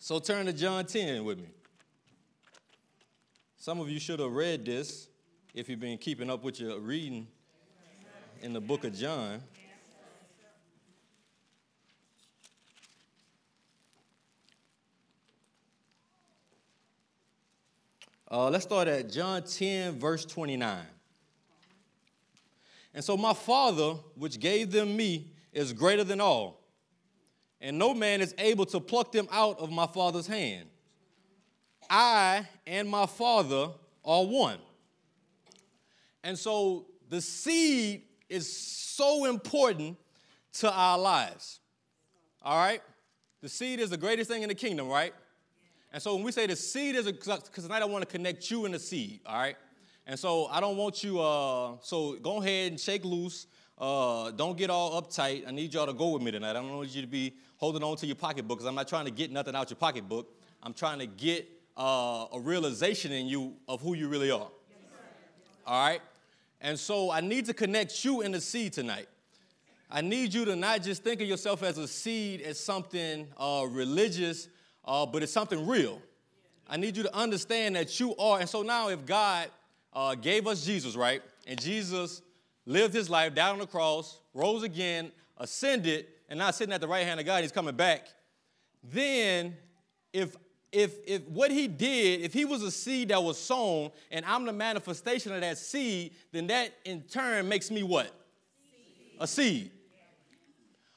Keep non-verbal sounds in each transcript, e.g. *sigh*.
So turn to John 10 with me. Some of you should have read this if you've been keeping up with your reading in the book of John. Uh, let's start at John 10, verse 29. And so my Father, which gave them me, is greater than all, and no man is able to pluck them out of my Father's hand. I and my Father are one. And so the seed is so important to our lives. All right? The seed is the greatest thing in the kingdom, right? And so when we say the seed is, a, because tonight I want to connect you and the seed, all right? And so I don't want you, uh, so go ahead and shake loose. Uh, don't get all uptight. I need y'all to go with me tonight. I don't need you to be holding on to your pocketbook because I'm not trying to get nothing out your pocketbook. I'm trying to get uh, a realization in you of who you really are. All right? And so I need to connect you in the seed tonight. I need you to not just think of yourself as a seed as something uh, religious uh, but it's something real. I need you to understand that you are. And so now, if God uh, gave us Jesus, right, and Jesus lived his life, died on the cross, rose again, ascended, and now sitting at the right hand of God, he's coming back, then if if, if what he did, if he was a seed that was sown and I'm the manifestation of that seed, then that in turn makes me what? Seed. A seed.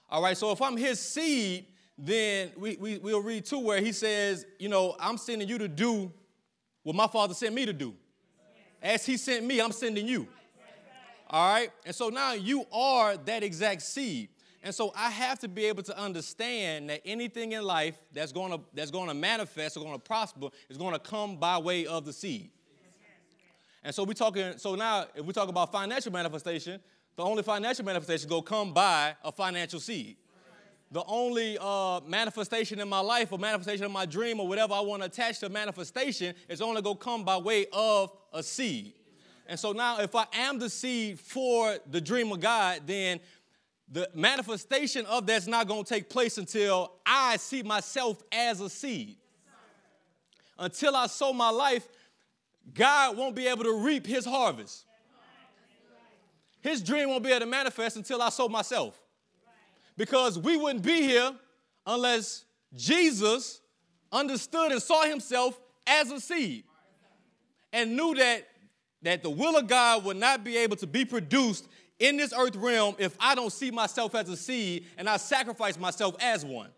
All right, so if I'm his seed, then we, we, we'll read too where he says, you know, I'm sending you to do what my father sent me to do. As he sent me, I'm sending you. All right? And so now you are that exact seed. And so I have to be able to understand that anything in life that's going to that's going to manifest or going to prosper is going to come by way of the seed. And so we're talking so now if we talk about financial manifestation, the only financial manifestation go come by a financial seed the only uh, manifestation in my life or manifestation of my dream or whatever I want to attach to manifestation is only going to come by way of a seed. And so now, if I am the seed for the dream of God, then the manifestation of that's not going to take place until I see myself as a seed. Until I sow my life, God won't be able to reap his harvest. His dream won't be able to manifest until I sow myself because we wouldn't be here unless Jesus understood and saw himself as a seed and knew that, that the will of God will not be able to be produced in this earth realm if I don't see myself as a seed and I sacrifice myself as one.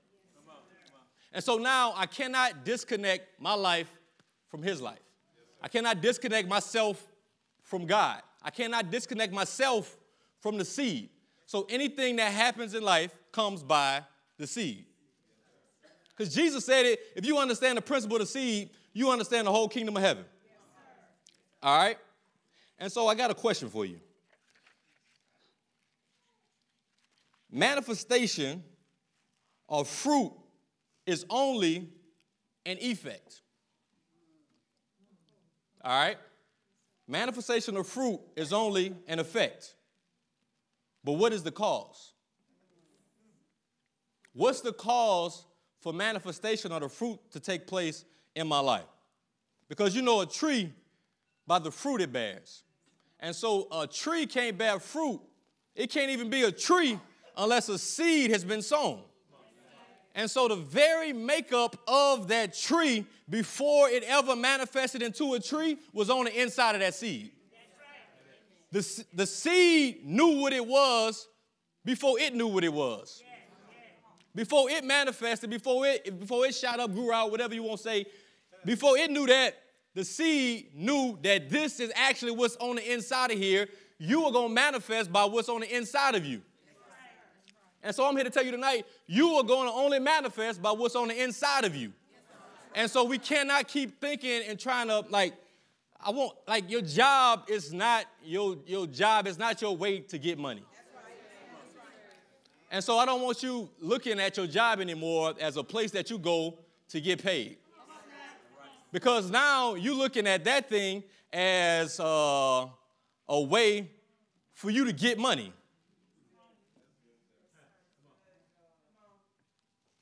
And so now I cannot disconnect my life from his life. I cannot disconnect myself from God. I cannot disconnect myself from the seed. So anything that happens in life comes by the seed. Because Jesus said it, if you understand the principle of the seed, you understand the whole kingdom of heaven. All right? And so I got a question for you. Manifestation of fruit is only an effect. All right? Manifestation of fruit is only an effect. But what is the cause? What's the cause for manifestation of the fruit to take place in my life? Because you know a tree by the fruit it bears. And so a tree can't bear fruit. It can't even be a tree unless a seed has been sown. And so the very makeup of that tree before it ever manifested into a tree was on the inside of that seed. The, the seed knew what it was before it knew what it was. Before it manifested, before it, before it shot up, grew out, whatever you want to say, before it knew that, the seed knew that this is actually what's on the inside of here. You are going to manifest by what's on the inside of you. And so I'm here to tell you tonight, you are going to only manifest by what's on the inside of you. And so we cannot keep thinking and trying to like I want like your job is not your your job is not your way to get money. And so I don't want you looking at your job anymore as a place that you go to get paid. Because now you're looking at that thing as uh, a way for you to get money.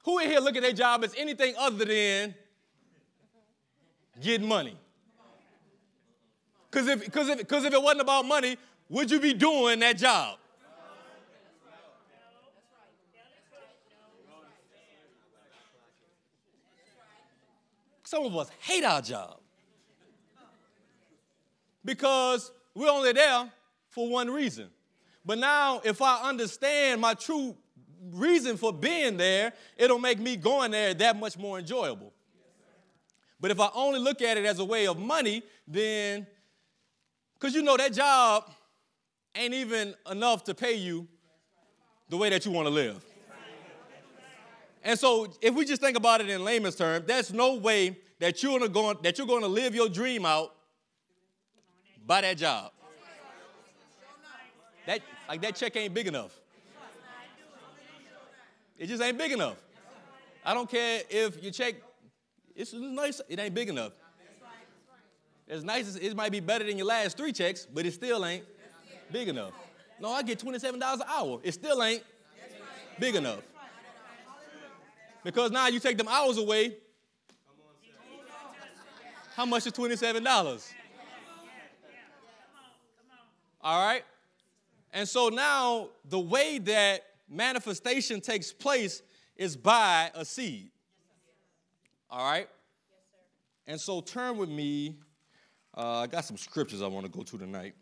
Who in here look at their job as anything other than getting money? Because if, cause if, cause if it wasn't about money, would you be doing that job? Some of us hate our job because we're only there for one reason. But now, if I understand my true reason for being there, it'll make me going there that much more enjoyable. But if I only look at it as a way of money, then, because you know that job ain't even enough to pay you the way that you want to live. And so, if we just think about it in layman's terms, there's no way that you're going that you're going to live your dream out by that job. That like that check ain't big enough. It just ain't big enough. I don't care if your check it's nice, it ain't big enough. As nice as it might be better than your last three checks, but it still ain't big enough. No, I get $27 an hour. It still ain't big enough. Because now you take them hours away. How much is $27? All right? And so now the way that manifestation takes place is by a seed. All right? And so turn with me. Uh, I got some scriptures I want to go to tonight.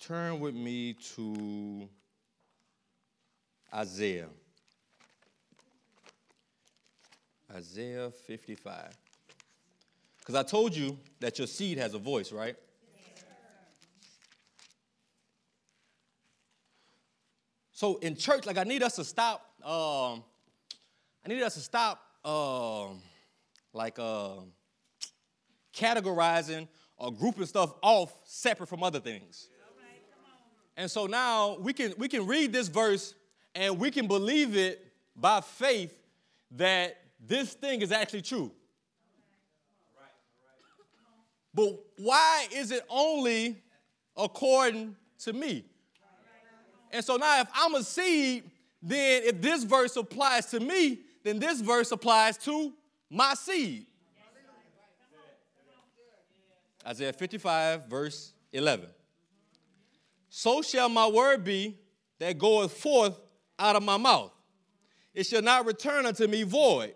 Turn with me to Isaiah. Isaiah 55. Because I told you that your seed has a voice, right? So in church, like I need us to stop. Um, I need us to stop, um, like uh, categorizing or grouping stuff off separate from other things. And so now we can we can read this verse and we can believe it by faith that this thing is actually true. But why is it only according to me? And so now, if I'm a seed, then if this verse applies to me, then this verse applies to my seed. Isaiah 55, verse 11. So shall my word be that goeth forth out of my mouth. It shall not return unto me void,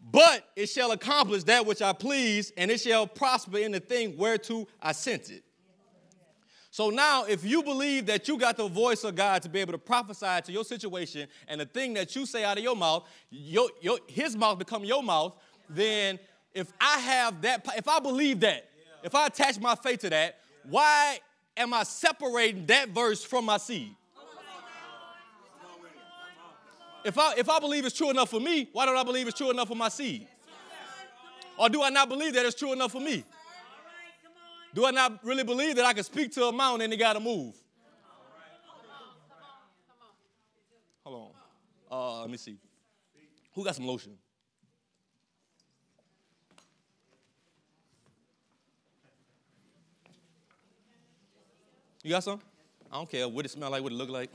but it shall accomplish that which I please, and it shall prosper in the thing whereto I sent it. So now, if you believe that you got the voice of God to be able to prophesy to your situation and the thing that you say out of your mouth, your, your, his mouth become your mouth, then if I have that, if I believe that, if I attach my faith to that, why am I separating that verse from my seed? If I, if I believe it's true enough for me, why don't I believe it's true enough for my seed? Or do I not believe that it's true enough for me? Do I not really believe that I can speak to a mountain and it got to move? Hold on. Uh, let me see. Who got some lotion? You got some? I don't care what it smell like, what it look like.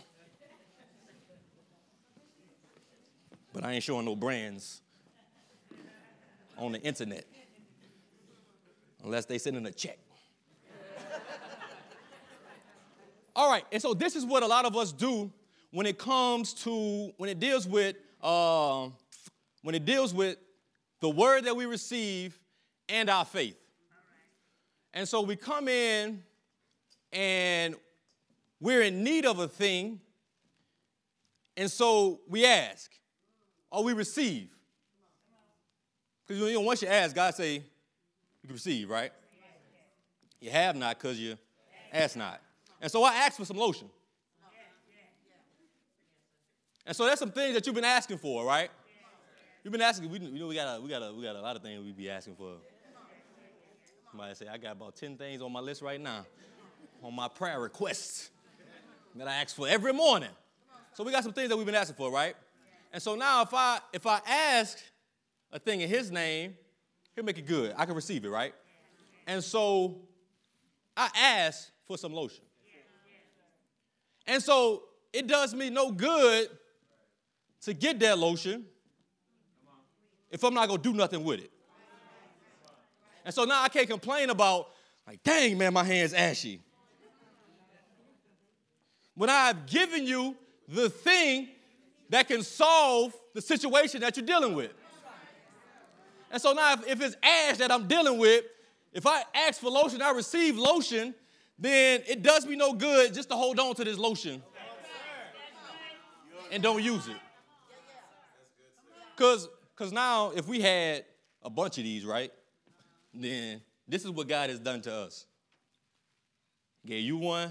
But I ain't showing no brands on the internet unless they send in a check. *laughs* All right, and so this is what a lot of us do when it comes to when it deals with uh, when it deals with the word that we receive and our faith. And so we come in and we're in need of a thing, and so we ask or we receive. Because you know, once you ask, God say you can receive, right? You have not because you ask not. And so I asked for some lotion. And so that's some things that you've been asking for, right? You've been asking, we, you know, we got, a, we, got a, we got a lot of things we be asking for. Somebody say, I got about 10 things on my list right now, on my prayer requests that I ask for every morning. So we got some things that we've been asking for, right? And so now if I if I ask a thing in his name, he'll make it good. I can receive it, right? And so I ask for some lotion. And so it does me no good to get that lotion if I'm not gonna do nothing with it? And so now I can't complain about, like, dang, man, my hand's ashy. When I've given you the thing that can solve the situation that you're dealing with. And so now, if, if it's ash that I'm dealing with, if I ask for lotion, I receive lotion, then it does me no good just to hold on to this lotion and don't use it. Because because now, if we had a bunch of these, right, then this is what God has done to us. Gave you one,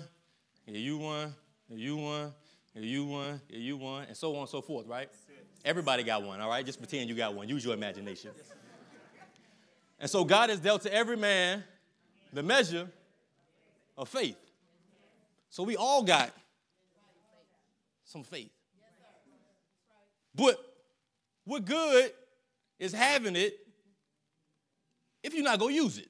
gave you one, gave you one, you one, you one, and so on and so forth, right? Everybody got one, all right? Just pretend you got one. Use your imagination. And so God has dealt to every man the measure of faith. So we all got some faith. But what good is having it if you're not gonna use it?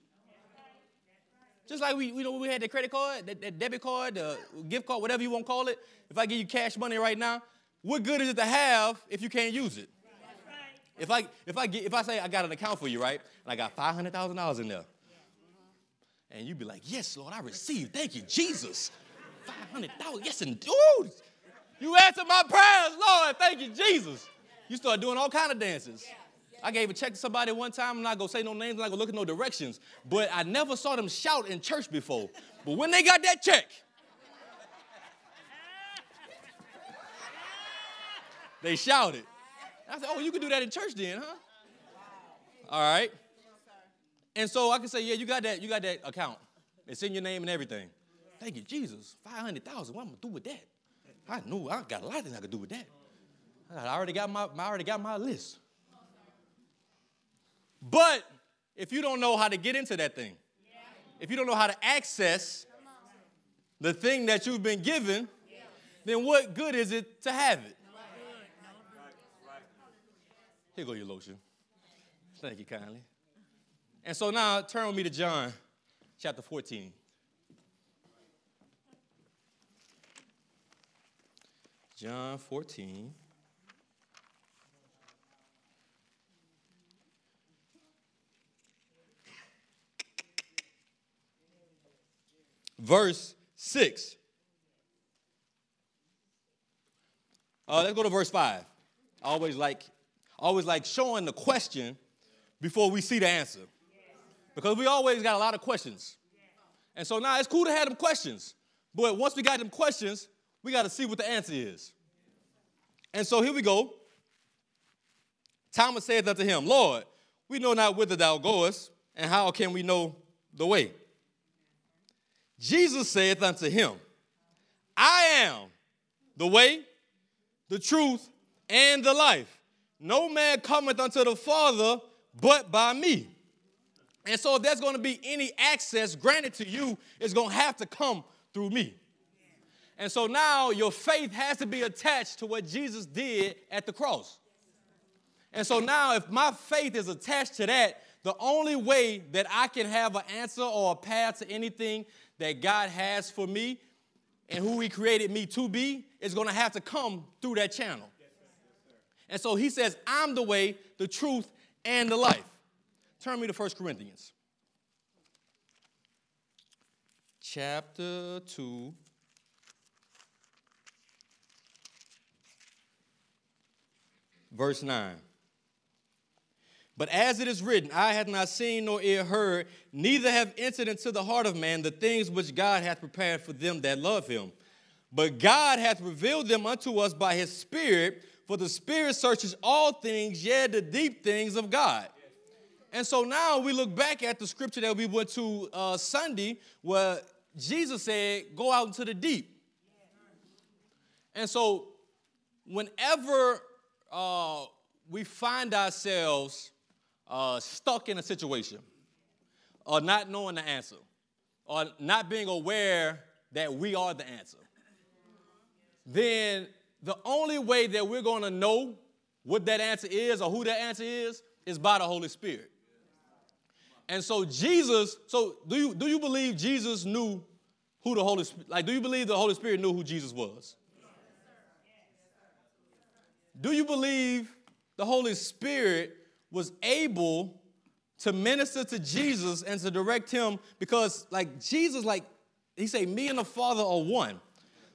Just like we, we know we had the credit card, that, that debit card, the gift card, whatever you want to call it. If I give you cash money right now, what good is it to have if you can't use it? If I if I get if I say I got an account for you, right, and I got five hundred thousand dollars in there, and you'd be like, "Yes, Lord, I received. Thank you, Jesus. Five hundred thousand. Yes, and dude, you answered my prayers, Lord. Thank you, Jesus." You start doing all kind of dances. I gave a check to somebody one time. I'm not gonna say no names. I'm not gonna look at no directions. But I never saw them shout in church before. But when they got that check, they shouted. I said, "Oh, you can do that in church then, huh?" All right. And so I can say, "Yeah, you got that. You got that account. It's in your name and everything." Thank you, Jesus. Five hundred thousand. What am I gonna do with that? I knew I got a lot of things I could do with that. I already got my, I already got my list. But if you don't know how to get into that thing, if you don't know how to access the thing that you've been given, then what good is it to have it? Here go your lotion. Thank you kindly. And so now turn with me to John chapter 14. John 14. Verse 6. Uh, let's go to verse 5. I always like, always like showing the question before we see the answer. Because we always got a lot of questions. And so now it's cool to have them questions. But once we got them questions, we got to see what the answer is. And so here we go. Thomas saith unto him, Lord, we know not whither thou goest, and how can we know the way? Jesus saith unto him, I am the way, the truth, and the life. No man cometh unto the Father but by me. And so, if there's going to be any access granted to you, it's going to have to come through me. And so now your faith has to be attached to what Jesus did at the cross. And so now, if my faith is attached to that, the only way that I can have an answer or a path to anything that God has for me and who He created me to be is going to have to come through that channel. And so He says, I'm the way, the truth, and the life. Turn me to 1 Corinthians. Chapter 2. Verse 9. But as it is written, Eye have not seen nor ear heard, neither have entered into the heart of man the things which God hath prepared for them that love him. But God hath revealed them unto us by his Spirit, for the Spirit searches all things, yet the deep things of God. And so now we look back at the scripture that we went to uh, Sunday, where Jesus said, Go out into the deep. And so, whenever uh, we find ourselves uh, stuck in a situation, or not knowing the answer, or not being aware that we are the answer, then the only way that we're going to know what that answer is or who that answer is is by the Holy Spirit. And so Jesus, so do you do you believe Jesus knew who the Holy Spirit, like do you believe the Holy Spirit knew who Jesus was? do you believe the Holy Spirit was able to minister to Jesus and to direct him? Because, like, Jesus, like, he say, me and the Father are one.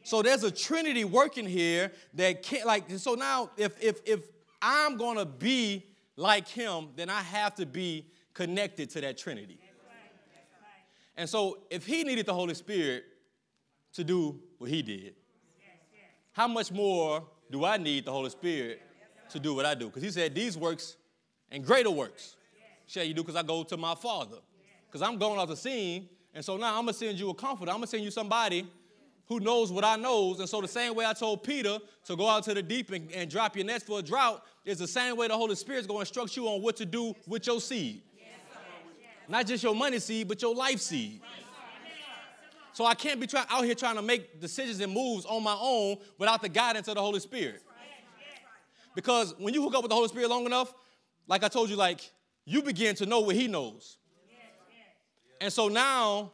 So there's a Trinity working here that can't, like, so now if if if I'm gonna be like him, then I have to be connected to that Trinity. And so if he needed the Holy Spirit to do what he did, how much more do I need the Holy Spirit to do what I do? Because he said, These works and greater works shall you do because I go to my Father. Because I'm going off the scene. And so now I'm going to send you a comforter. I'm going to send you somebody who knows what I knows. And so the same way I told Peter to go out to the deep and, and drop your nets for a drought is the same way the Holy Spirit's going to instruct you on what to do with your seed. Not just your money seed, but your life seed. So I can't be try- out here trying to make decisions and moves on my own without the guidance of the Holy Spirit. Because when you hook up with the Holy Spirit long enough, like I told you, like you begin to know what He knows. And so now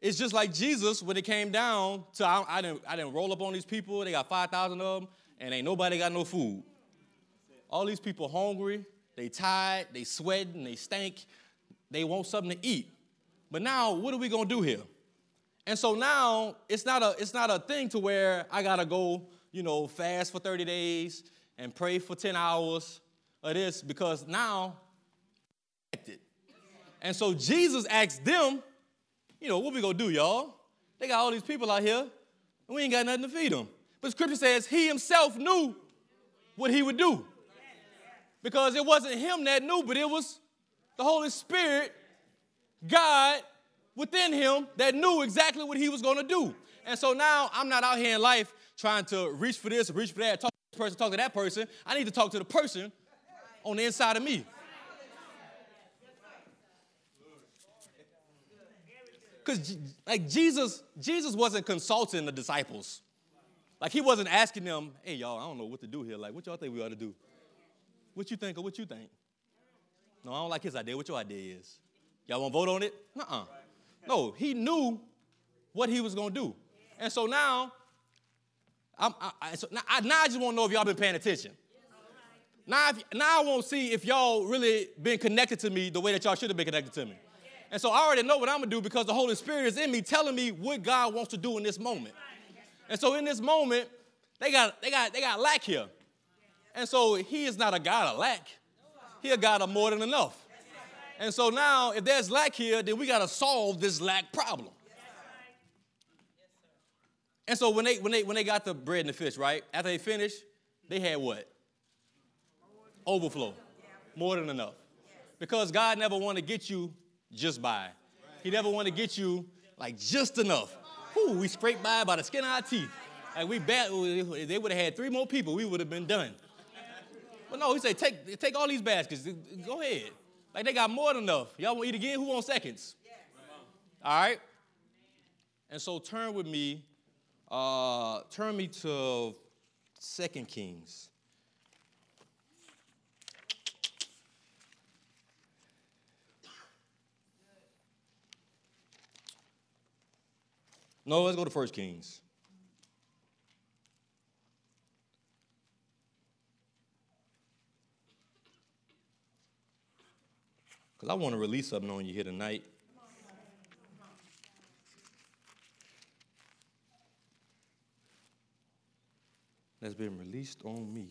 it's just like Jesus when it came down to I, I didn't I didn't roll up on these people. They got five thousand of them, and ain't nobody got no food. All these people hungry, they tired, they sweating, they stink, they want something to eat. But now, what are we gonna do here? And so now it's not a it's not a thing to where I gotta go, you know, fast for 30 days and pray for 10 hours of this because now and so Jesus asked them, you know, what we gonna do, y'all? They got all these people out here, and we ain't got nothing to feed them. But scripture says he himself knew what he would do. Because it wasn't him that knew, but it was the Holy Spirit, God, within him that knew exactly what he was to do. And so now I'm not out here in life trying to reach for this, reach for that, talk to this person, talk to that person. I need to talk to the person on the inside of me. Because like Jesus, Jesus wasn't consulting the disciples. Like he wasn't asking them, hey y'all, I don't know what to do here. Like, what y'all think we ought to do? What you think or what you think? No, I don't like his idea. What your idea is? Y'all want to vote on it? Uh-uh. No, he knew what he was going to do. And so now, I'm, I, so now, now I just want to know if y'all been paying attention. Now, if, now I won't see if y'all really been connected to me the way that y'all should have been connected to me. And so I already know what I'm gonna do because the Holy Spirit is in me telling me what God wants to do in this moment. And so in this moment, they got they got they got lack here. And so he is not a God of lack. He a God of more than enough. And so now, if there's lack here, then we got to solve this lack problem. And so when they when they when they got the bread and the fish, right? After they finished, they had what? Overflow. More than enough. Because God never want to get you just by. He never want to get you like just enough. Whew, we scraped by by the skin of our teeth. Like we bad, they would have had three more people, we would have been done. But no, he said, take, take all these baskets. Go ahead. Like they got more than enough. Y'all want to eat again? Who wants seconds? All right. And so turn with me, uh, turn me to Second Kings. No, let's go to First Kings. Because I want to release something on you here tonight. That's been released on me.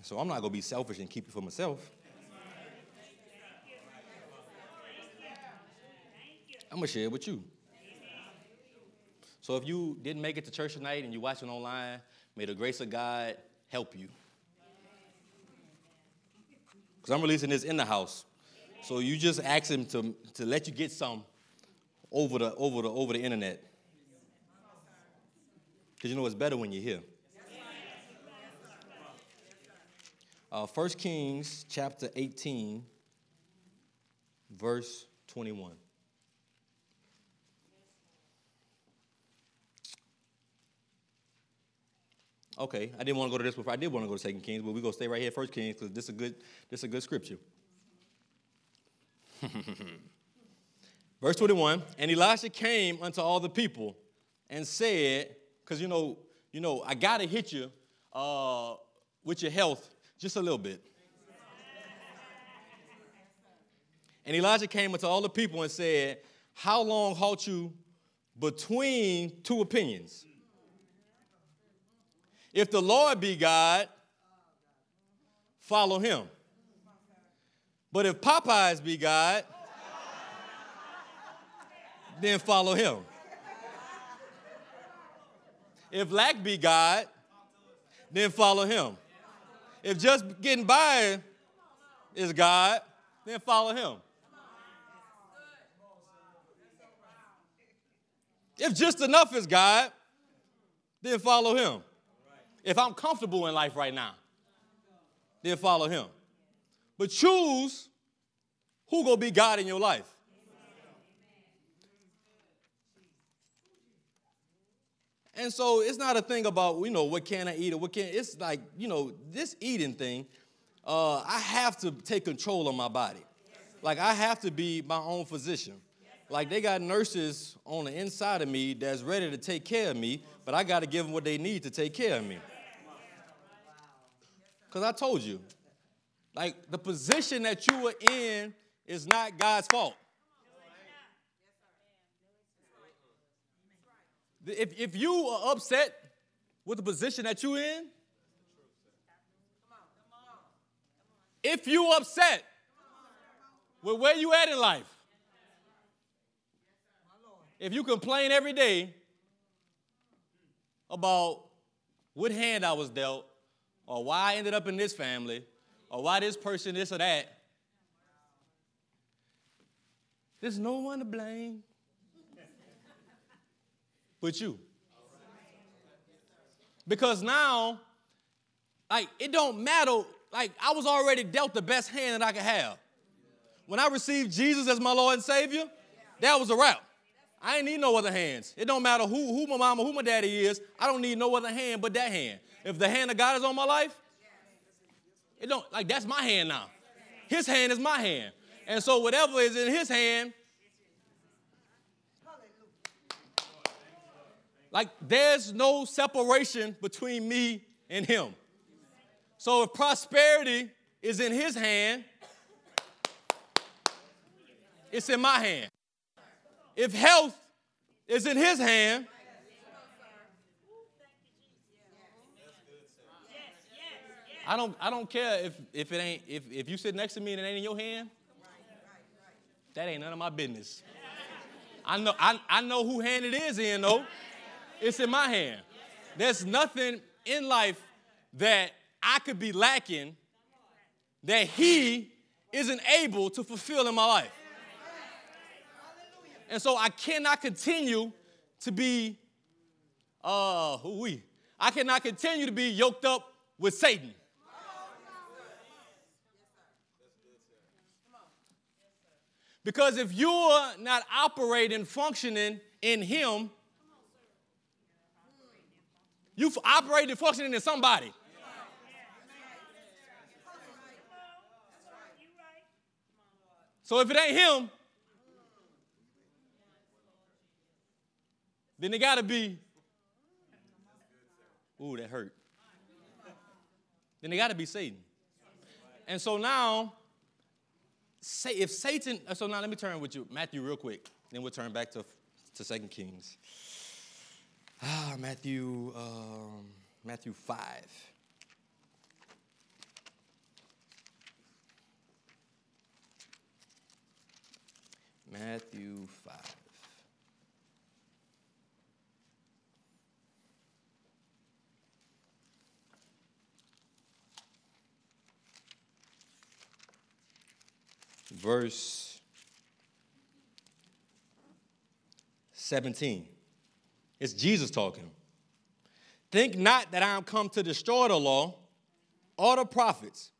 so I'm not going to be selfish and keep it for myself. I'm gonna share it with you. So if you didn't make it to church tonight and you're watching online, may the grace of God help you. Because I'm releasing this in the house. So you just ask him to, to let you get some over the over the over the internet. Because you know it's better when you're here. Uh, 1 Kings chapter 18, verse 21. Okay, I didn't want to go to this before. I did want to go to Second Kings, but we're gonna stay right here, First Kings, because this is a good, this is a good scripture. *laughs* Verse 21, and Elisha came unto all the people and said, because you know, you know, I gotta hit you uh, with your health just a little bit. And Elijah came unto all the people and said, How long halt you between two opinions? If the Lord be God, follow him. But if Popeyes be God, then follow him. If lack be God, then follow him. If just getting by is God, then follow him. If just enough is God, then follow him. If I'm comfortable in life right now, then follow him. But choose who gonna be God in your life. And so it's not a thing about, you know, what can I eat or what can't. It's like, you know, this eating thing, uh, I have to take control of my body. Like I have to be my own physician. Like they got nurses on the inside of me that's ready to take care of me, but I got to give them what they need to take care of me. Because I told you, like the position that you were in is not God's fault. If, if you are upset with the position that you're in, if you upset with where you at in life, if you complain every day about what hand I was dealt, or why I ended up in this family, or why this person this or that, there's no one to blame but you. Because now, like, it don't matter. Like, I was already dealt the best hand that I could have. When I received Jesus as my Lord and Savior, that was a wrap. I ain't need no other hands. It don't matter who, who my mama, who my daddy is. I don't need no other hand but that hand. If the hand of God is on my life, it don't like that's my hand now. His hand is my hand. And so whatever is in his hand, like there's no separation between me and him. So if prosperity is in his hand, it's in my hand. If health is in his hand, I don't, I don't care if, if it ain't if, if you sit next to me and it ain't in your hand. That ain't none of my business. I know I, I know who hand it is in though. It's in my hand. There's nothing in life that I could be lacking that he isn't able to fulfill in my life. And so I cannot continue to be, uh, we? I cannot continue to be yoked up with Satan. Because if you're not operating, functioning in Him, you operating, functioning in somebody. So if it ain't Him, then it got to be, ooh, that hurt. Then it got to be Satan. And so now, say if Satan, so now let me turn with you, Matthew, real quick. Then we'll turn back to, to 2 Kings. Ah, Matthew, um, Matthew 5. Matthew 5. Verse 17. It's Jesus talking. Think not that I am come to destroy the law or the prophets.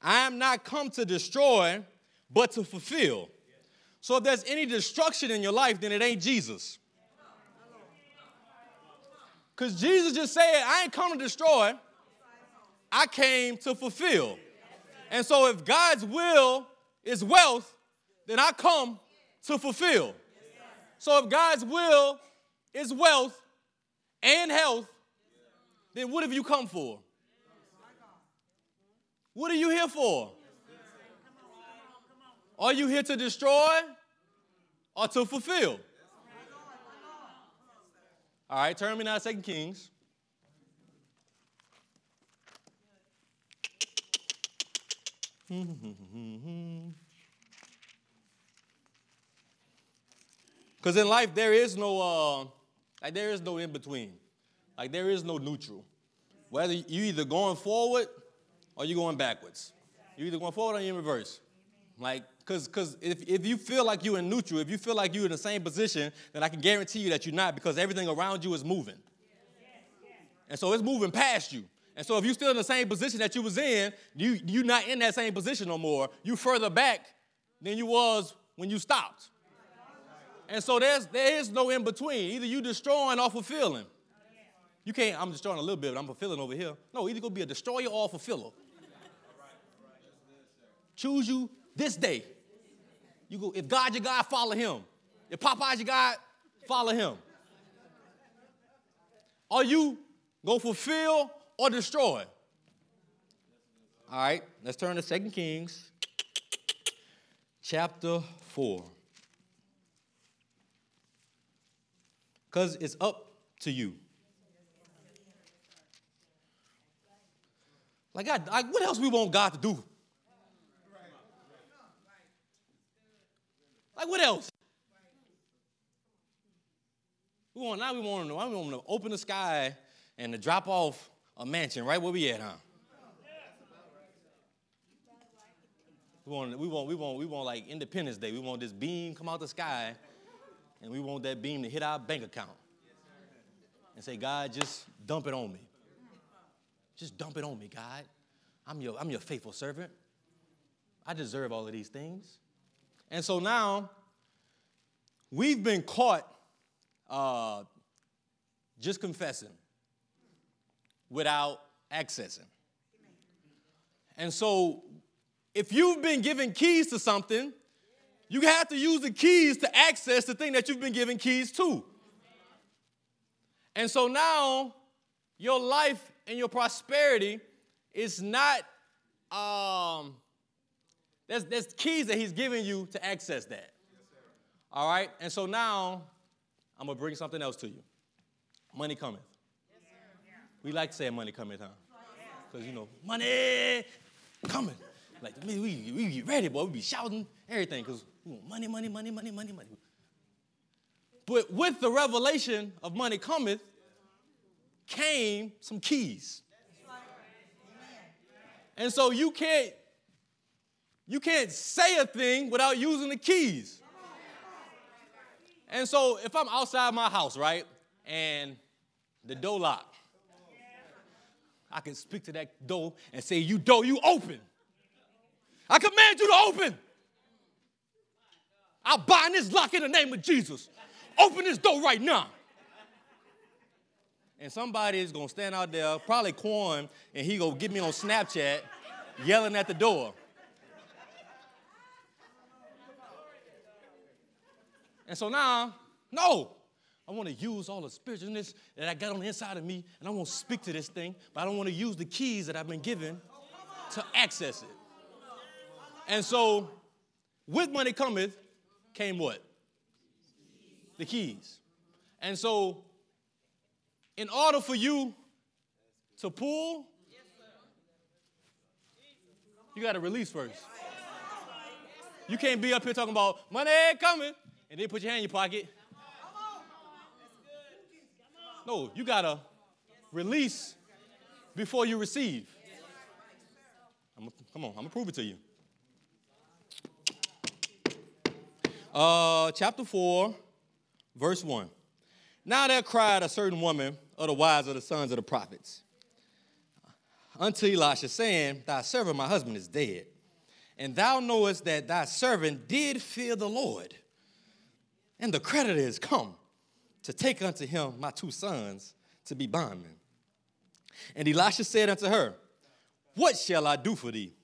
I am not come to destroy, but to fulfill. So if there's any destruction in your life, then it ain't Jesus. Because Jesus just said, I ain't come to destroy, I came to fulfill. And so if God's will is wealth, then I come to fulfill. So if God's will is wealth and health, then what have you come for? What are you here for? Are you here to destroy or to fulfill? All right, turn me now to Second Kings. *laughs* Because in life there is no uh, like there is no in between. Like there is no neutral. Whether you either going forward or you're going backwards. You're either going forward or you're in reverse. Like, cause, cause if, if you feel like you're in neutral, if you feel like you're in the same position, then I can guarantee you that you're not because everything around you is moving. And so it's moving past you. And so if you're still in the same position that you was in, you, you're not in that same position no more. You further back than you was when you stopped. And so there's, there is no in between. Either you destroying or fulfilling. You can't, I'm destroying a little bit, but I'm fulfilling over here. No, either go be a destroyer or a fulfiller. Choose you this day. You go, if God your God, follow him. If Popeyes your God, follow him. Are you going to fulfill or destroy? All right, let's turn to Second Kings chapter 4. Because it's up to you. Like, God, like, what else we want God to do? Like, what else? We want now we want to, know. we want to open the sky and to drop off a mansion right where we at, huh? We want, we want, we want, we want like Independence Day. We want this beam come out the sky, and we want that beam to hit our bank account. And say, God, just dump it on me. Just dump it on me, God. I'm your, I'm your faithful servant. I deserve all of these things. And so now we've been caught uh, just confessing without accessing. And so if you've been given keys to something, you have to use the keys to access the thing that you've been given keys to. And so now your life and your prosperity is not, um, there's, there's keys that he's giving you to access that. All right? And so now I'm going to bring something else to you. Money cometh. we like to say money cometh, huh? Because, you know, money coming. Like, we, we, be ready, boy. We be shouting everything because money, money, money, money, money, money. But with the revelation of money cometh came some keys. And so you can't you can't say a thing without using the keys. And so if I'm outside my house, right, and the door locked, I can speak to that door and say, You door, you open. I command you to open. I bind this lock in the name of Jesus. Open this door right now. And somebody is gonna stand out there, probably Quan, and he gonna get me on Snapchat yelling at the door. And so now, no, I want to use all the spiritualness that I got on the inside of me, and I want to speak to this thing, but I don't want to use the keys that I've been given to access it. And so, with money cometh came what? The keys. And so, in order for you to pull, you got to release first. You can't be up here talking about money coming and then put your hand in your pocket. No, you got to release before you receive. I'm, come on, I'm going to prove it to you. Uh, chapter 4, verse 1. Now there cried a certain woman of the wives of the sons of the prophets unto Elisha, saying, Thy servant, my husband, is dead. And thou knowest that thy servant did fear the Lord. And the creditor is come to take unto him my two sons to be bondmen. And Elisha said unto her, What shall I do for thee?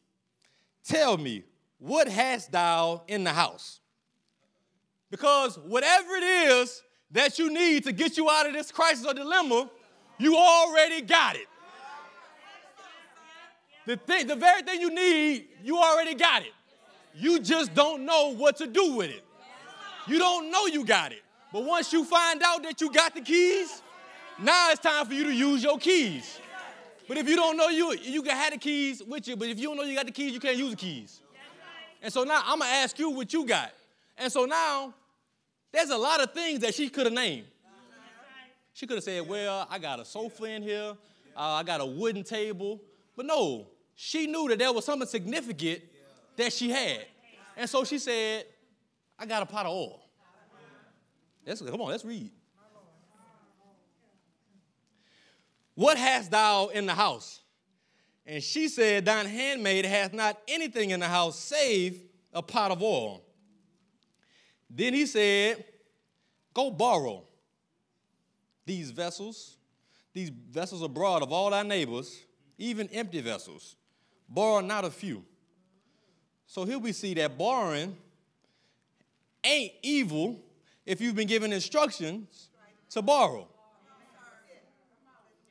Tell me, what hast thou in the house? Because whatever it is that you need to get you out of this crisis or dilemma, you already got it. The thing, the very thing you need, you already got it. You just don't know what to do with it. You don't know you got it. But once you find out that you got the keys, now it's time for you to use your keys. But if you don't know you, you can have the keys with you, but if you don't know you got the keys, you can't use the keys. And so now I'm gonna ask you what you got. And so now there's a lot of things that she could have named. She could have said, Well, I got a sofa in here, uh, I got a wooden table. But no, she knew that there was something significant that she had. And so she said, I got a pot of oil. Let's, come on, let's read. What hast thou in the house? And she said, Thine handmaid hath not anything in the house save a pot of oil. Then he said, Go borrow these vessels, these vessels abroad of all thy neighbors, even empty vessels. Borrow not a few. So here we see that borrowing ain't evil if you've been given instructions to borrow.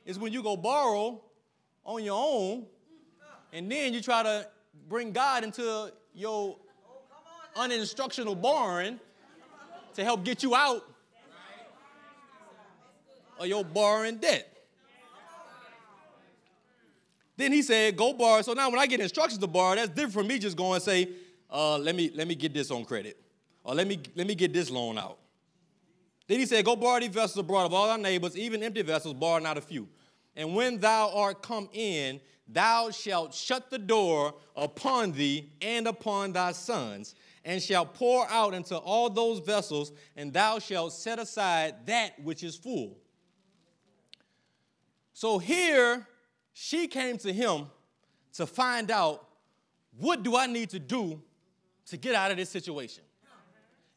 It's when you go borrow on your own and then you try to bring God into your uninstructional borrowing to help get you out of your borrowing debt. Then he said, go borrow. So now when I get instructions to borrow, that's different from me just going and say, uh, let, me, let me get this on credit. Or let me, let me get this loan out. Then he said, Go borrow these vessels abroad of all our neighbors, even empty vessels, borrow not a few. And when thou art come in, thou shalt shut the door upon thee and upon thy sons, and shall pour out into all those vessels, and thou shalt set aside that which is full. So here, she came to him to find out what do I need to do to get out of this situation?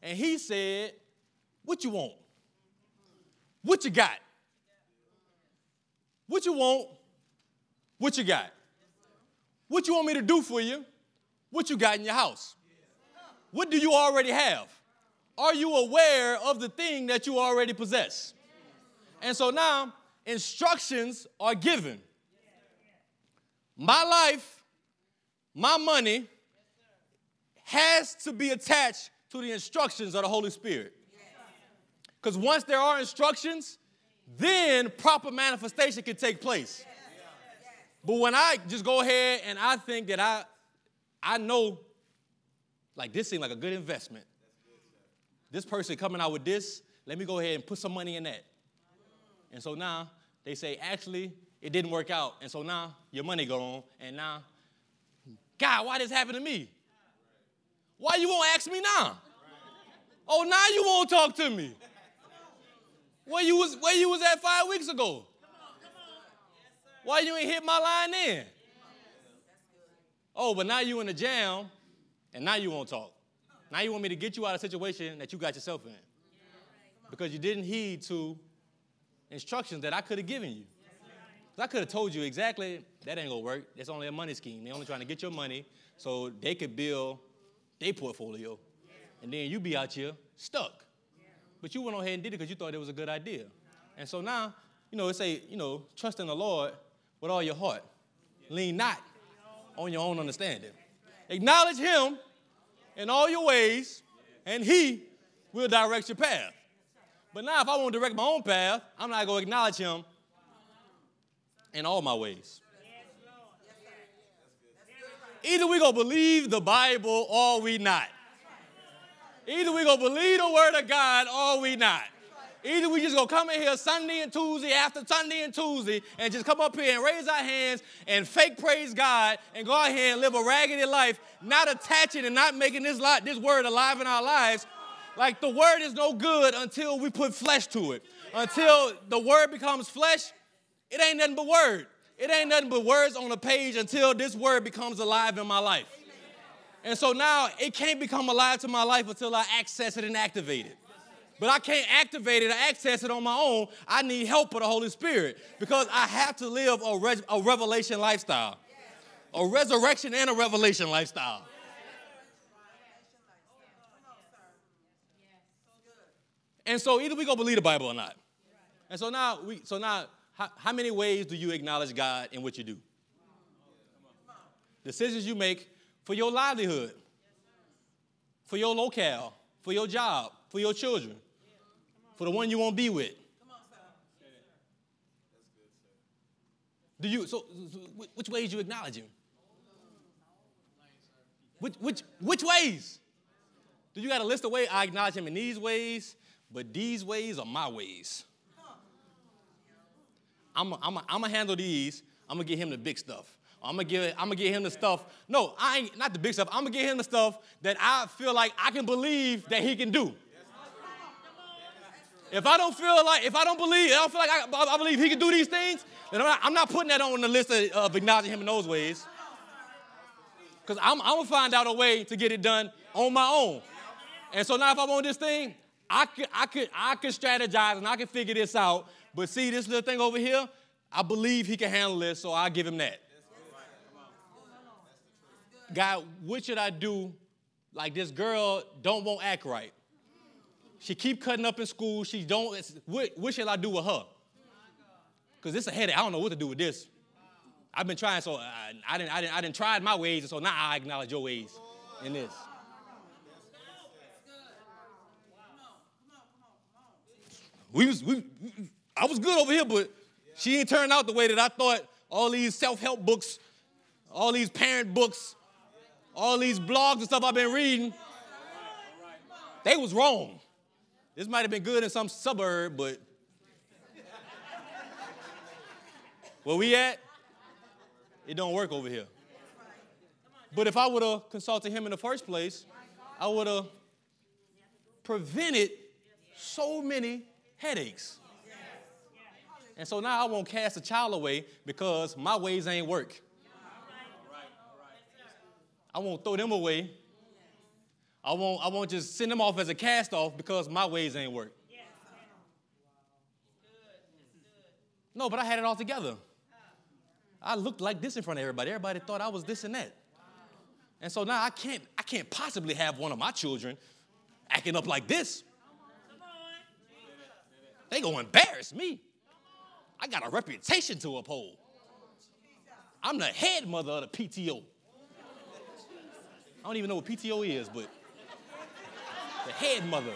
And he said, What you want? What you got? What you want? What you got? What you want me to do for you? What you got in your house? What do you already have? Are you aware of the thing that you already possess? And so now instructions are given. My life, my money has to be attached to the instructions of the Holy Spirit. Because once there are instructions, then proper manifestation can take place. But when I just go ahead and I think that I, I know, like this seems like a good investment. This person coming out with this, let me go ahead and put some money in that. And so now they say, actually, it didn't work out. And so now your money gone. And now, God, why this happened to me? Why you won't ask me now? Oh, now you won't talk to me. Where you was where you was at five weeks ago? Why you ain't hit my line then? Oh, but now you in the jam, and now you won't talk. Now you want me to get you out of a situation that you got yourself in. Because you didn't heed to instructions that I could have given you. I could have told you exactly that ain't gonna work. It's only a money scheme. They're only trying to get your money so they could build their portfolio. And then you be out here stuck. But you went on ahead and did it because you thought it was a good idea. And so now, you know, it say, you know, trust in the Lord with all your heart. Lean not on your own understanding. Acknowledge him in all your ways, and he will direct your path. But now, if I want to direct my own path, I'm not going to acknowledge him in all my ways. Either we going to believe the Bible or we not. Either we gonna believe the word of God or we not. Either we just gonna come in here Sunday and Tuesday after Sunday and Tuesday and just come up here and raise our hands and fake praise God and go out here and live a raggedy life, not attaching and not making this lot, this word alive in our lives. Like the word is no good until we put flesh to it. Until the word becomes flesh, it ain't nothing but word. It ain't nothing but words on a page until this word becomes alive in my life. And so now it can't become alive to my life until I access it and activate it. But I can't activate it or access it on my own. I need help of the Holy Spirit because I have to live a, a revelation lifestyle, a resurrection and a revelation lifestyle. And so either we go believe the Bible or not. And so now we so now how, how many ways do you acknowledge God in what you do? decisions you make for your livelihood, for your locale, for your job, for your children, for the one you won't be with. Do you so, which ways you acknowledge him? Which which which ways? Do you got a list of ways I acknowledge him in these ways, but these ways are my ways. I'm I'm gonna handle these. I'm gonna get him the big stuff. I'm gonna give I'm gonna get him the stuff. No, I ain't not the big stuff. I'm gonna get him the stuff that I feel like I can believe that he can do. If I don't feel like, if I don't believe, I don't feel like I, I believe he can do these things, then I'm not, I'm not putting that on the list of, of acknowledging him in those ways. Because I'm, I'm gonna find out a way to get it done on my own. And so now if I want this thing, I could, I could, I could strategize and I can figure this out. But see this little thing over here, I believe he can handle this, so I give him that. God, what should I do? Like this girl don't want act right. She keep cutting up in school. She don't. What, what should I do with her? Because it's a headache. I don't know what to do with this. I've been trying, so I, I didn't, I didn't, I didn't try my ways, and so now I acknowledge your ways in this. We was, we, I was good over here, but she ain't turned out the way that I thought. All these self-help books, all these parent books, all these blogs and stuff I've been reading, they was wrong. This might have been good in some suburb, but where we at, it don't work over here. But if I would have consulted him in the first place, I would have prevented so many headaches. And so now I won't cast a child away because my ways ain't work. I won't throw them away. I won't, I won't just send them off as a cast off because my ways ain't work. No, but I had it all together. I looked like this in front of everybody. Everybody thought I was this and that. And so now I can't, I can't possibly have one of my children acting up like this. They gonna embarrass me. I got a reputation to uphold. I'm the head mother of the PTO. I don't even know what PTO is, but the head mother.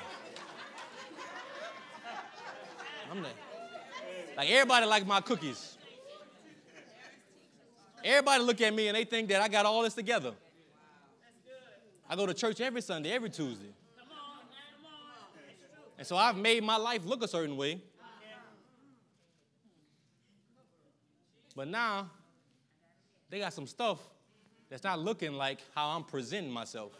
I'm the, like everybody like my cookies. Everybody look at me and they think that I got all this together. I go to church every Sunday, every Tuesday. And so I've made my life look a certain way. But now they got some stuff that's not looking like how I'm presenting myself.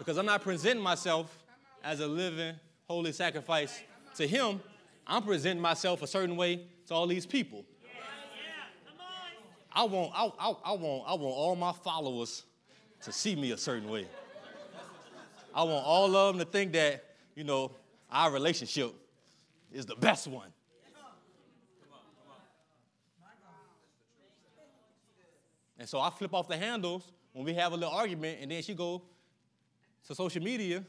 Because I'm not presenting myself as a living, holy sacrifice to Him. I'm presenting myself a certain way to all these people. I want, I, I, I, want, I want all my followers to see me a certain way. I want all of them to think that, you know, our relationship is the best one. And so I flip off the handles when we have a little argument, and then she go to social media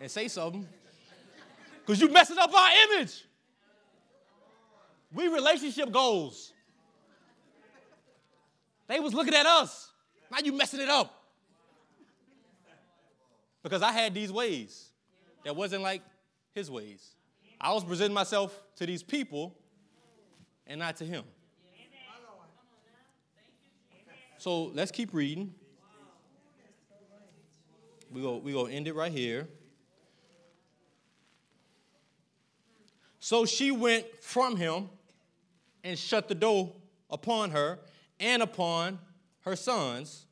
and say something. Because you messing up our image. We relationship goals. They was looking at us. Now you messing it up. Because I had these ways that wasn't like his ways. I was presenting myself to these people and not to him. So let's keep reading. We go, we go end it right here. So she went from him and shut the door upon her and upon her sons,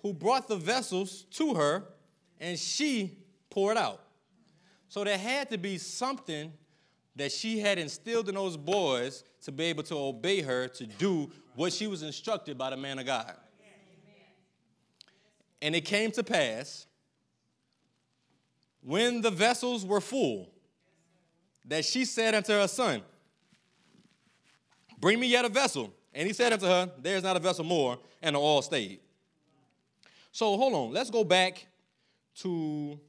who brought the vessels to her, and she poured out. So there had to be something that she had instilled in those boys to be able to obey her to do what she was instructed by the man of God. And it came to pass when the vessels were full that she said unto her son, Bring me yet a vessel. And he said unto her, There is not a vessel more, and the oil stayed. So hold on, let's go back to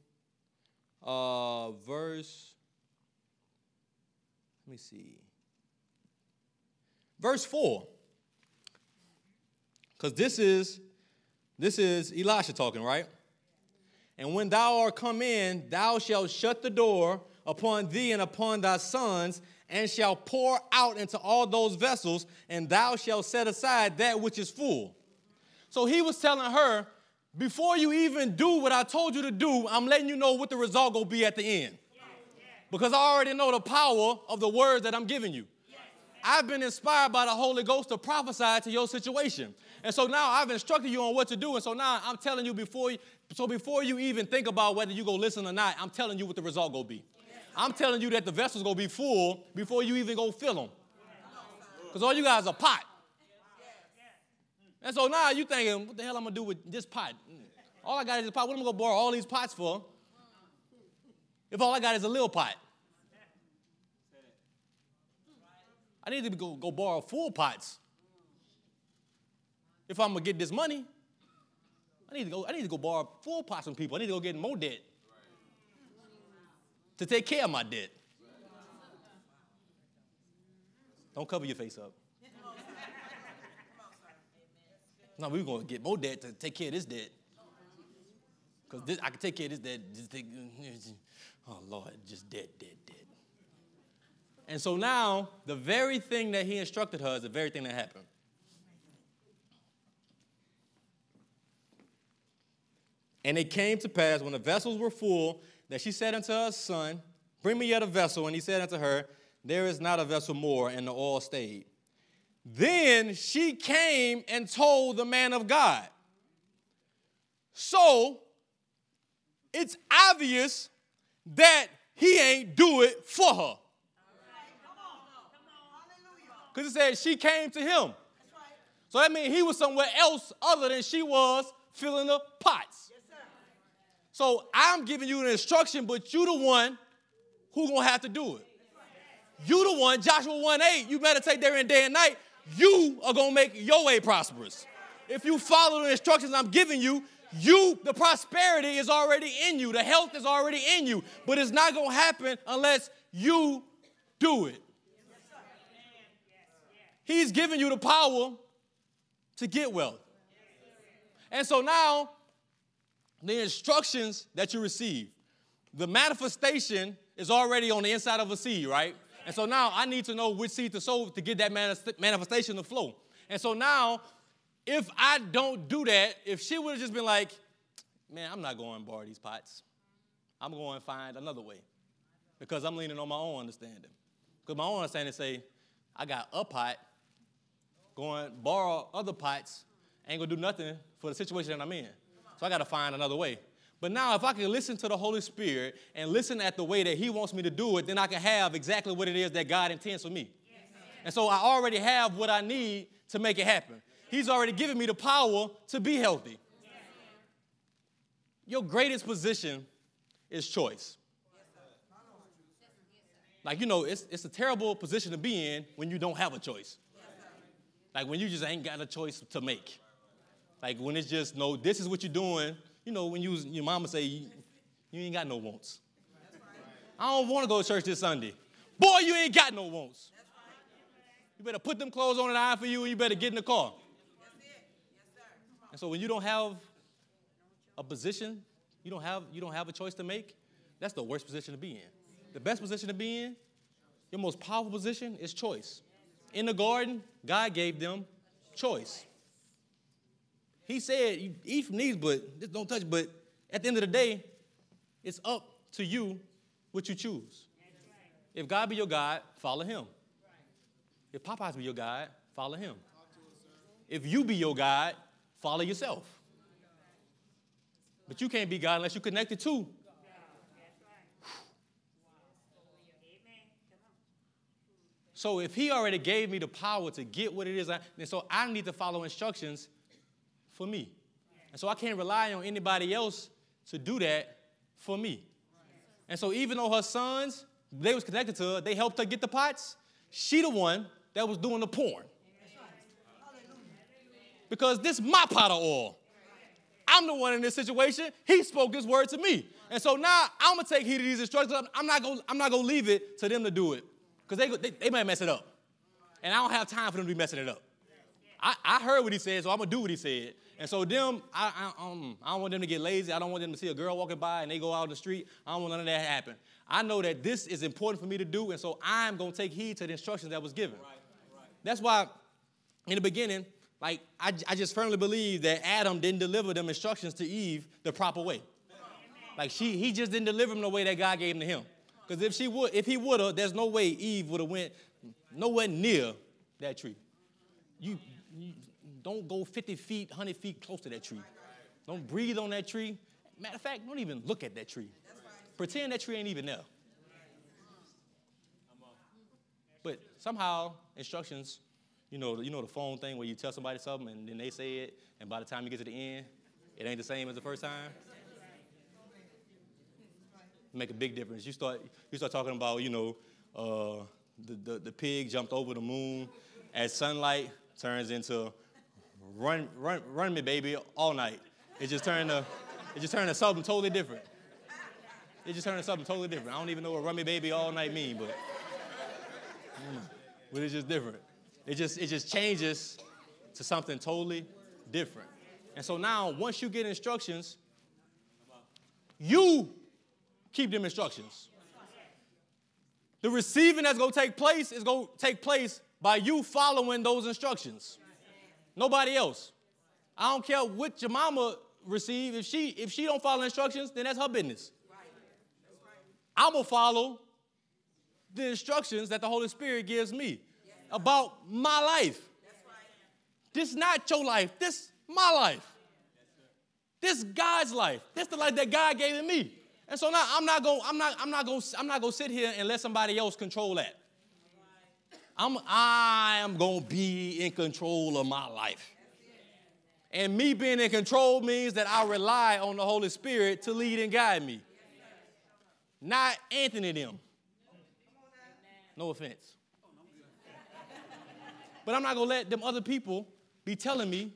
uh, verse, let me see, verse 4. Because this is this is Elisha talking, right? And when thou art come in, thou shalt shut the door upon thee and upon thy sons, and shall pour out into all those vessels, and thou shalt set aside that which is full. So he was telling her, before you even do what I told you to do, I'm letting you know what the result gonna be at the end. Because I already know the power of the words that I'm giving you. I've been inspired by the Holy Ghost to prophesy to your situation. And so now I've instructed you on what to do. And so now I'm telling you before you, so before you even think about whether you go listen or not, I'm telling you what the result gonna be. I'm telling you that the vessel's gonna be full before you even go fill them. Because all you guys are pot. And so now you're thinking, what the hell I'm gonna do with this pot? All I got is a pot. What am I gonna borrow all these pots for? If all I got is a little pot. I need to go, go borrow full pots. If I'm gonna get this money, I need to go, I need to go borrow full pots from people. I need to go get more debt to take care of my debt. Don't cover your face up. No, we're gonna get more debt to take care of this debt. Because I can take care of this debt. Oh Lord, just debt, debt, debt. And so now, the very thing that he instructed her is the very thing that happened. And it came to pass when the vessels were full that she said unto her son, Bring me yet a vessel. And he said unto her, There is not a vessel more, and the oil stayed. Then she came and told the man of God. So it's obvious that he ain't do it for her. Because it said she came to him. So that means he was somewhere else other than she was filling the pots. So I'm giving you an instruction, but you the one who gonna have to do it. You the one, Joshua 1 8, you meditate therein day and night. You are gonna make your way prosperous. If you follow the instructions I'm giving you, you, the prosperity is already in you, the health is already in you, but it's not gonna happen unless you do it. He's given you the power to get wealth. And so now the instructions that you receive. The manifestation is already on the inside of a seed, right? And so now I need to know which seed to sow to get that manifestation to flow. And so now, if I don't do that, if she would have just been like, man, I'm not going to borrow these pots, I'm going to find another way because I'm leaning on my own understanding. Because my own understanding say, I got a pot, going borrow other pots, ain't gonna do nothing for the situation that I'm in. So I got to find another way. But now, if I can listen to the Holy Spirit and listen at the way that He wants me to do it, then I can have exactly what it is that God intends for me. And so I already have what I need to make it happen. He's already given me the power to be healthy. Your greatest position is choice. Like, you know, it's, it's a terrible position to be in when you don't have a choice. Like, when you just ain't got a choice to make. Like when it's just no, this is what you're doing. You know, when you your mama say you, you ain't got no wants. I don't want to go to church this Sunday. Boy, you ain't got no wants. You better put them clothes on an eye for you and you better get in the car. And so when you don't have a position, you don't have you don't have a choice to make, that's the worst position to be in. The best position to be in, your most powerful position is choice. In the garden, God gave them choice. He said, you eat from these, but just don't touch. But at the end of the day, it's up to you what you choose. If God be your God, follow him. If Popeyes be your God, follow him. If you be your God, follow yourself. But you can't be God unless you're connected to. So if he already gave me the power to get what it is, then so I need to follow instructions for me. And so I can't rely on anybody else to do that for me. And so even though her sons, they was connected to her, they helped her get the pots, she the one that was doing the pouring. Because this my pot of oil. I'm the one in this situation. He spoke this word to me. And so now I'm gonna take heed of these instructions. I'm not gonna, I'm not gonna leave it to them to do it. Because they, they, they might mess it up. And I don't have time for them to be messing it up. I, I heard what he said, so I'm gonna do what he said. And so them, I, I, um, I don't want them to get lazy. I don't want them to see a girl walking by and they go out in the street. I don't want none of that to happen. I know that this is important for me to do, and so I'm gonna take heed to the instructions that was given. Right, right. That's why, in the beginning, like I, I just firmly believe that Adam didn't deliver them instructions to Eve the proper way. Like she, he just didn't deliver them the way that God gave them to him. Because if she would, if he would have, there's no way Eve would have went nowhere near that tree. You, you don't go 50 feet, 100 feet close to that tree. Don't breathe on that tree. Matter of fact, don't even look at that tree. Pretend that tree ain't even there. But somehow instructions, you know, you know the phone thing where you tell somebody something and then they say it, and by the time you get to the end, it ain't the same as the first time. Make a big difference. You start you start talking about, you know, uh, the, the, the pig jumped over the moon as sunlight turns into run, run, run me, baby, all night. It just turned to, it just turned to something totally different. It just turned to something totally different. I don't even know what run me, baby, all night mean, but, mm, but it's just different. It just, it just changes to something totally different. And so now, once you get instructions, you keep them instructions. The receiving that's going to take place is going to take place by you following those instructions. Nobody else. I don't care what your mama receive. If she if she don't follow instructions, then that's her business. I'm gonna follow the instructions that the Holy Spirit gives me about my life. This not your life. This my life. This God's life. This the life that God gave to me. And so now I'm not going I'm not I'm not going I'm not going to sit here and let somebody else control that. I'm, I am going to be in control of my life. And me being in control means that I rely on the Holy Spirit to lead and guide me. Not Anthony them. No offense. But I'm not going to let them other people be telling me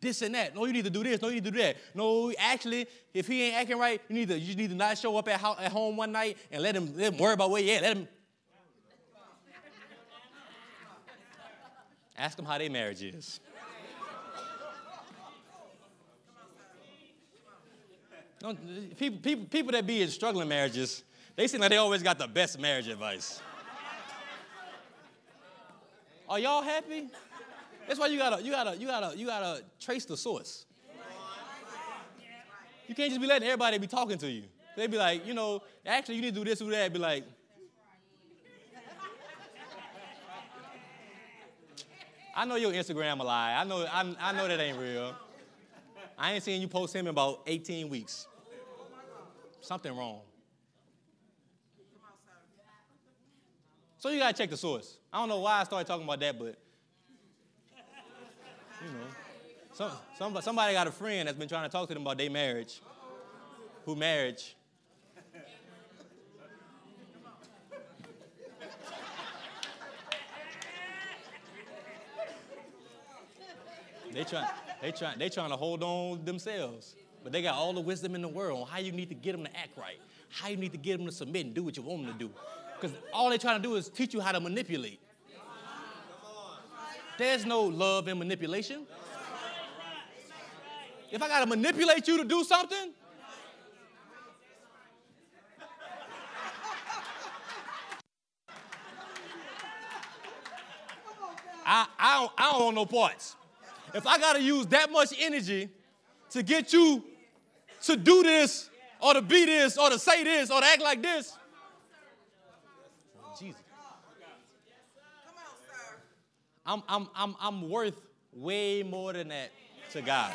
this and that. No, you need to do this. No, you need to do that. No, actually, if he ain't acting right, you need to you need to not show up at, at home one night and let him, let him worry about where he at. Let him Ask them how their marriage is. people, people, people that be in struggling marriages, they seem like they always got the best marriage advice. Are y'all happy? That's why you gotta, you gotta, you gotta, you gotta trace the source. You can't just be letting everybody be talking to you. They be like, you know, actually you need to do this, do that. Be like, I know your Instagram a lie. I know, I, I know that ain't real. I ain't seen you post him in about 18 weeks. Something wrong. So you gotta check the source. I don't know why I started talking about that, but you know, some, some, somebody got a friend that's been trying to talk to them about their marriage, who marriage They try, they try, they trying to hold on themselves. But they got all the wisdom in the world on how you need to get them to act right, how you need to get them to submit and do what you want them to do. Because all they're trying to do is teach you how to manipulate. There's no love in manipulation. If I got to manipulate you to do something, I, I, don't, I don't want no parts if I got to use that much energy to get you to do this or to be this or to say this or to act like this, Jesus. I'm, I'm, I'm, I'm worth way more than that to God.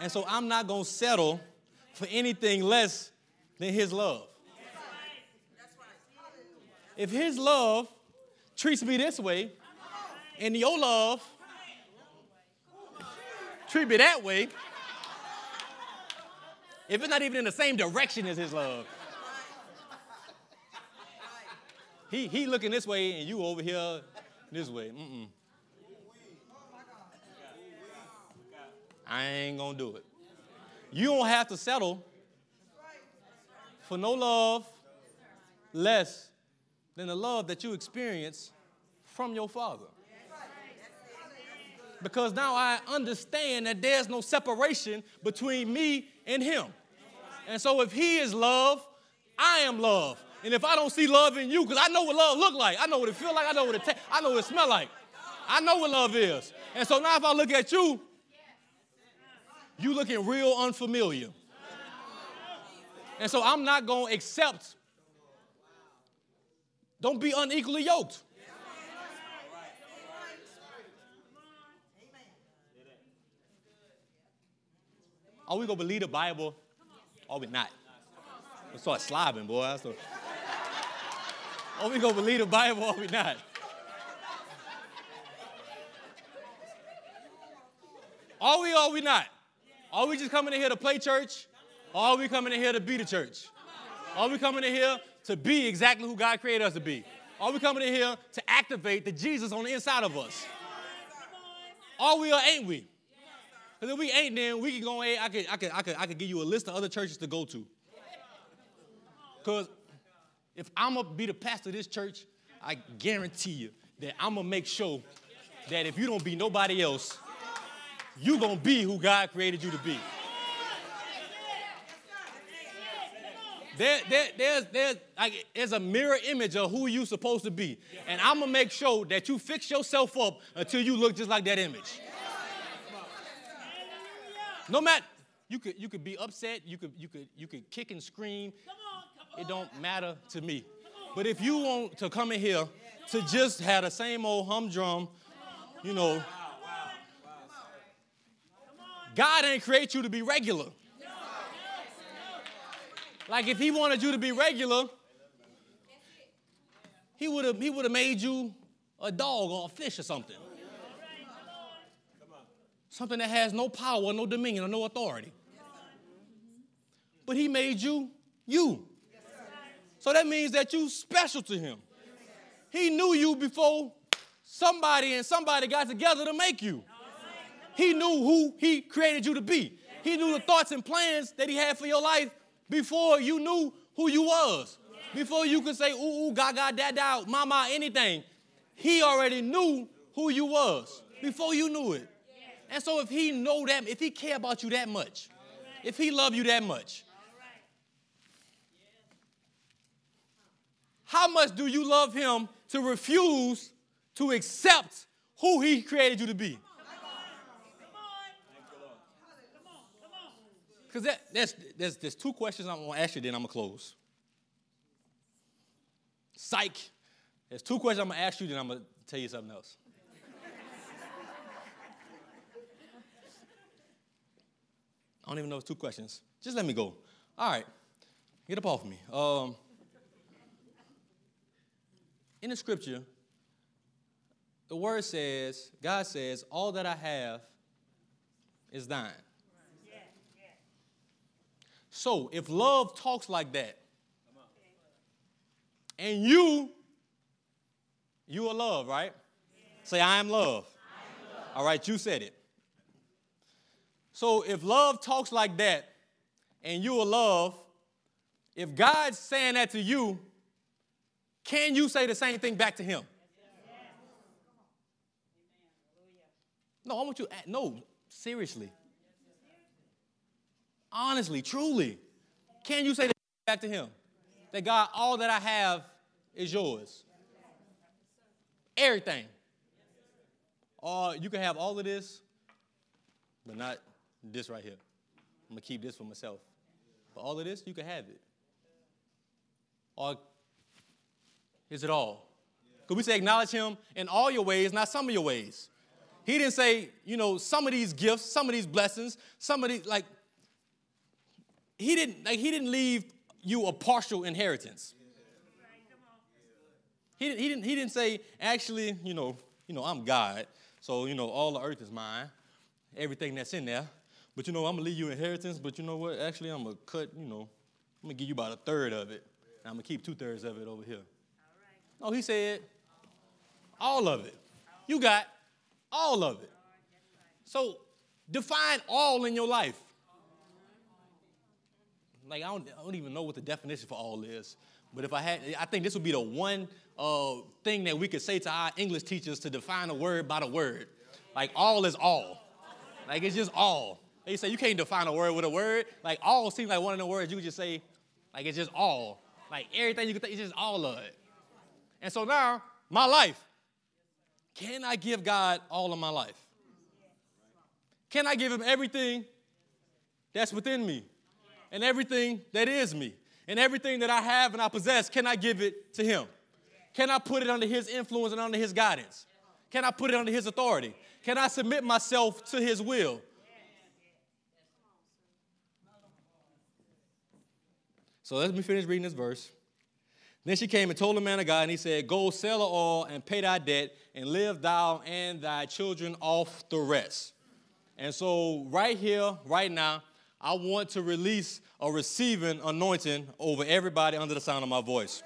And so I'm not going to settle for anything less than His love. If His love treats me this way, and your love treat me that way if it's not even in the same direction as his love. He, he looking this way and you over here this way. Mm-mm. I ain't gonna do it. You don't have to settle for no love less than the love that you experience from your father. Because now I understand that there's no separation between me and him. And so if he is love, I am love. And if I don't see love in you, because I know what love look like, I know what it feel like, I know what it ta- I know what it smell like. I know what love is. And so now if I look at you, you looking real unfamiliar. And so I'm not going to accept. Don't be unequally yoked. Are we going to believe the Bible or we not? We start slobbing, boy. So, are we going to believe the Bible or we not? Are we or are we not? Are we just coming in here to play church? Or are we coming in here to be the church? Are we coming in here to be exactly who God created us to be? Are we coming in here to activate the Jesus on the inside of us? Are we or ain't we? Because if we ain't, then we can go. I could, I could, I could, I could give you a list of other churches to go to. Because if I'm gonna be the pastor of this church, I guarantee you that I'm gonna make sure that if you don't be nobody else, you gonna be who God created you to be. There, there, there's, there's, like, there's a mirror image of who you're supposed to be. And I'm gonna make sure that you fix yourself up until you look just like that image. No matter you could you could be upset, you could you could you could kick and scream. It don't matter to me. But if you want to come in here to just have the same old humdrum, you know, God ain't create you to be regular. Like if he wanted you to be regular, he would have he would have made you a dog or a fish or something. Something that has no power, no dominion, or no authority. But he made you you. So that means that you special to him. He knew you before somebody and somebody got together to make you. He knew who he created you to be. He knew the thoughts and plans that he had for your life before you knew who you was. Before you could say ooh, ooh, gaga, dada, mama, anything. He already knew who you was before you knew it. And so if he know that, if he care about you that much, if he love you that much, how much do you love him to refuse to accept who he created you to be? Because that, that's, there's, there's two questions I'm going to ask you, then I'm going to close. Psych. There's two questions I'm going to ask you, then I'm going to tell you something else. I don't even know it's two questions. Just let me go. All right. Get up off me. Um, in the scripture, the word says, God says, all that I have is thine. So if love talks like that, and you, you are love, right? Say, I am love. I am love. All right, you said it. So if love talks like that and you are love, if God's saying that to you, can you say the same thing back to him? No, I want you, to, no, seriously. Honestly, truly. Can you say that *laughs* back to him? That God, all that I have is yours. Everything. Or you can have all of this, but not this right here. I'm gonna keep this for myself. But all of this, you can have it. Or is it all? Could we say acknowledge him in all your ways, not some of your ways? He didn't say, you know, some of these gifts, some of these blessings, some of these, like, he didn't, like, he didn't leave you a partial inheritance. He didn't, he didn't, he didn't say, actually, you know, you know, I'm God, so, you know, all the earth is mine, everything that's in there. But you know, I'm gonna leave you inheritance, but you know what? Actually, I'm gonna cut, you know, I'm gonna give you about a third of it. And I'm gonna keep two thirds of it over here. No, he said, all of it. You got all of it. So define all in your life. Like I don't, I don't even know what the definition for all is. But if I had, I think this would be the one uh, thing that we could say to our English teachers to define a word by the word. Like all is all. Like it's just all. They say you can't define a word with a word. Like all seems like one of the words you just say, like it's just all. Like everything you could think, it's just all of it. And so now, my life. Can I give God all of my life? Can I give him everything that's within me? And everything that is me? And everything that I have and I possess, can I give it to him? Can I put it under his influence and under his guidance? Can I put it under his authority? Can I submit myself to his will? So let me finish reading this verse. Then she came and told the man of God, and he said, Go sell all and pay thy debt, and live thou and thy children off the rest. And so, right here, right now, I want to release a receiving anointing over everybody under the sound of my voice.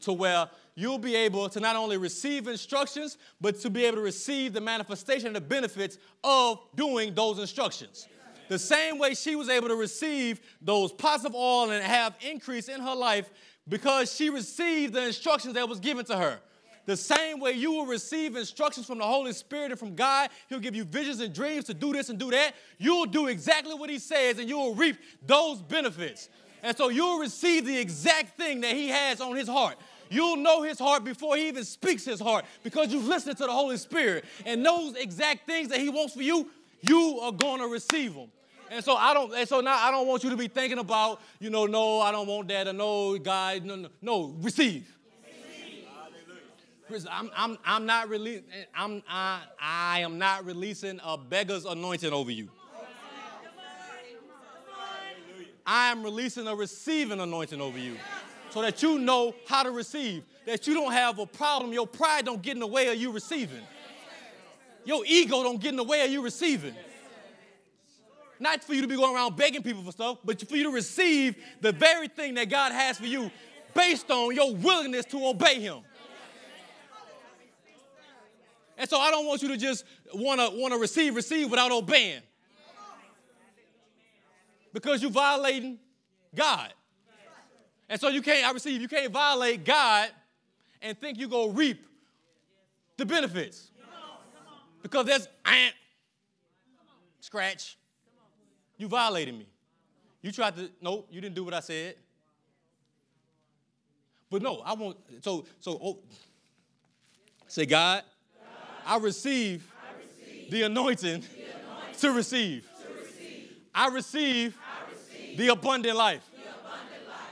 To where you'll be able to not only receive instructions, but to be able to receive the manifestation and the benefits of doing those instructions. The same way she was able to receive those pots of oil and have increase in her life because she received the instructions that was given to her. The same way you will receive instructions from the Holy Spirit and from God, He'll give you visions and dreams to do this and do that. You'll do exactly what He says and you will reap those benefits. And so you'll receive the exact thing that He has on His heart. You'll know his heart before he even speaks his heart because you've listened to the Holy Spirit. And those exact things that he wants for you, you are going to receive them. And so I don't, and so now I don't want you to be thinking about, you know, no, I don't want that, or no, God, no, no, no, receive. Receive. I'm, I'm, I'm not releasing, I'm, I, I am not releasing a beggar's anointing over you. I am releasing a receiving anointing over you so that you know how to receive, that you don't have a problem. Your pride don't get in the way of you receiving. Your ego don't get in the way of you receiving. Not for you to be going around begging people for stuff, but for you to receive the very thing that God has for you based on your willingness to obey Him. And so I don't want you to just want to want to receive, receive without obeying. Because you're violating God. And so you can't, I receive, you can't violate God and think you go reap the benefits. Because there's ant, scratch. You violated me. You tried to, nope, you didn't do what I said. But no, I want, so, so, oh, say, God I, receive the anointing, to, receive. I receive, the abundant life.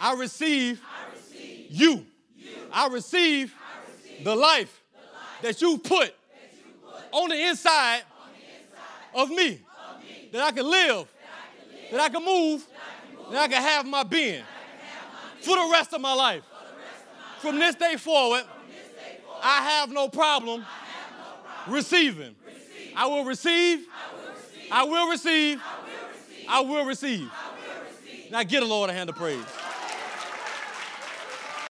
I receive, you. I, receive the life, that, you put, on the inside of, me, of me, that I can live, that I can, move, that I can, have my being for the rest of my life. From this day forward, I have no problem, receiving. I will receive. I will receive. I will receive. I will receive. Now get a Lord a hand of praise.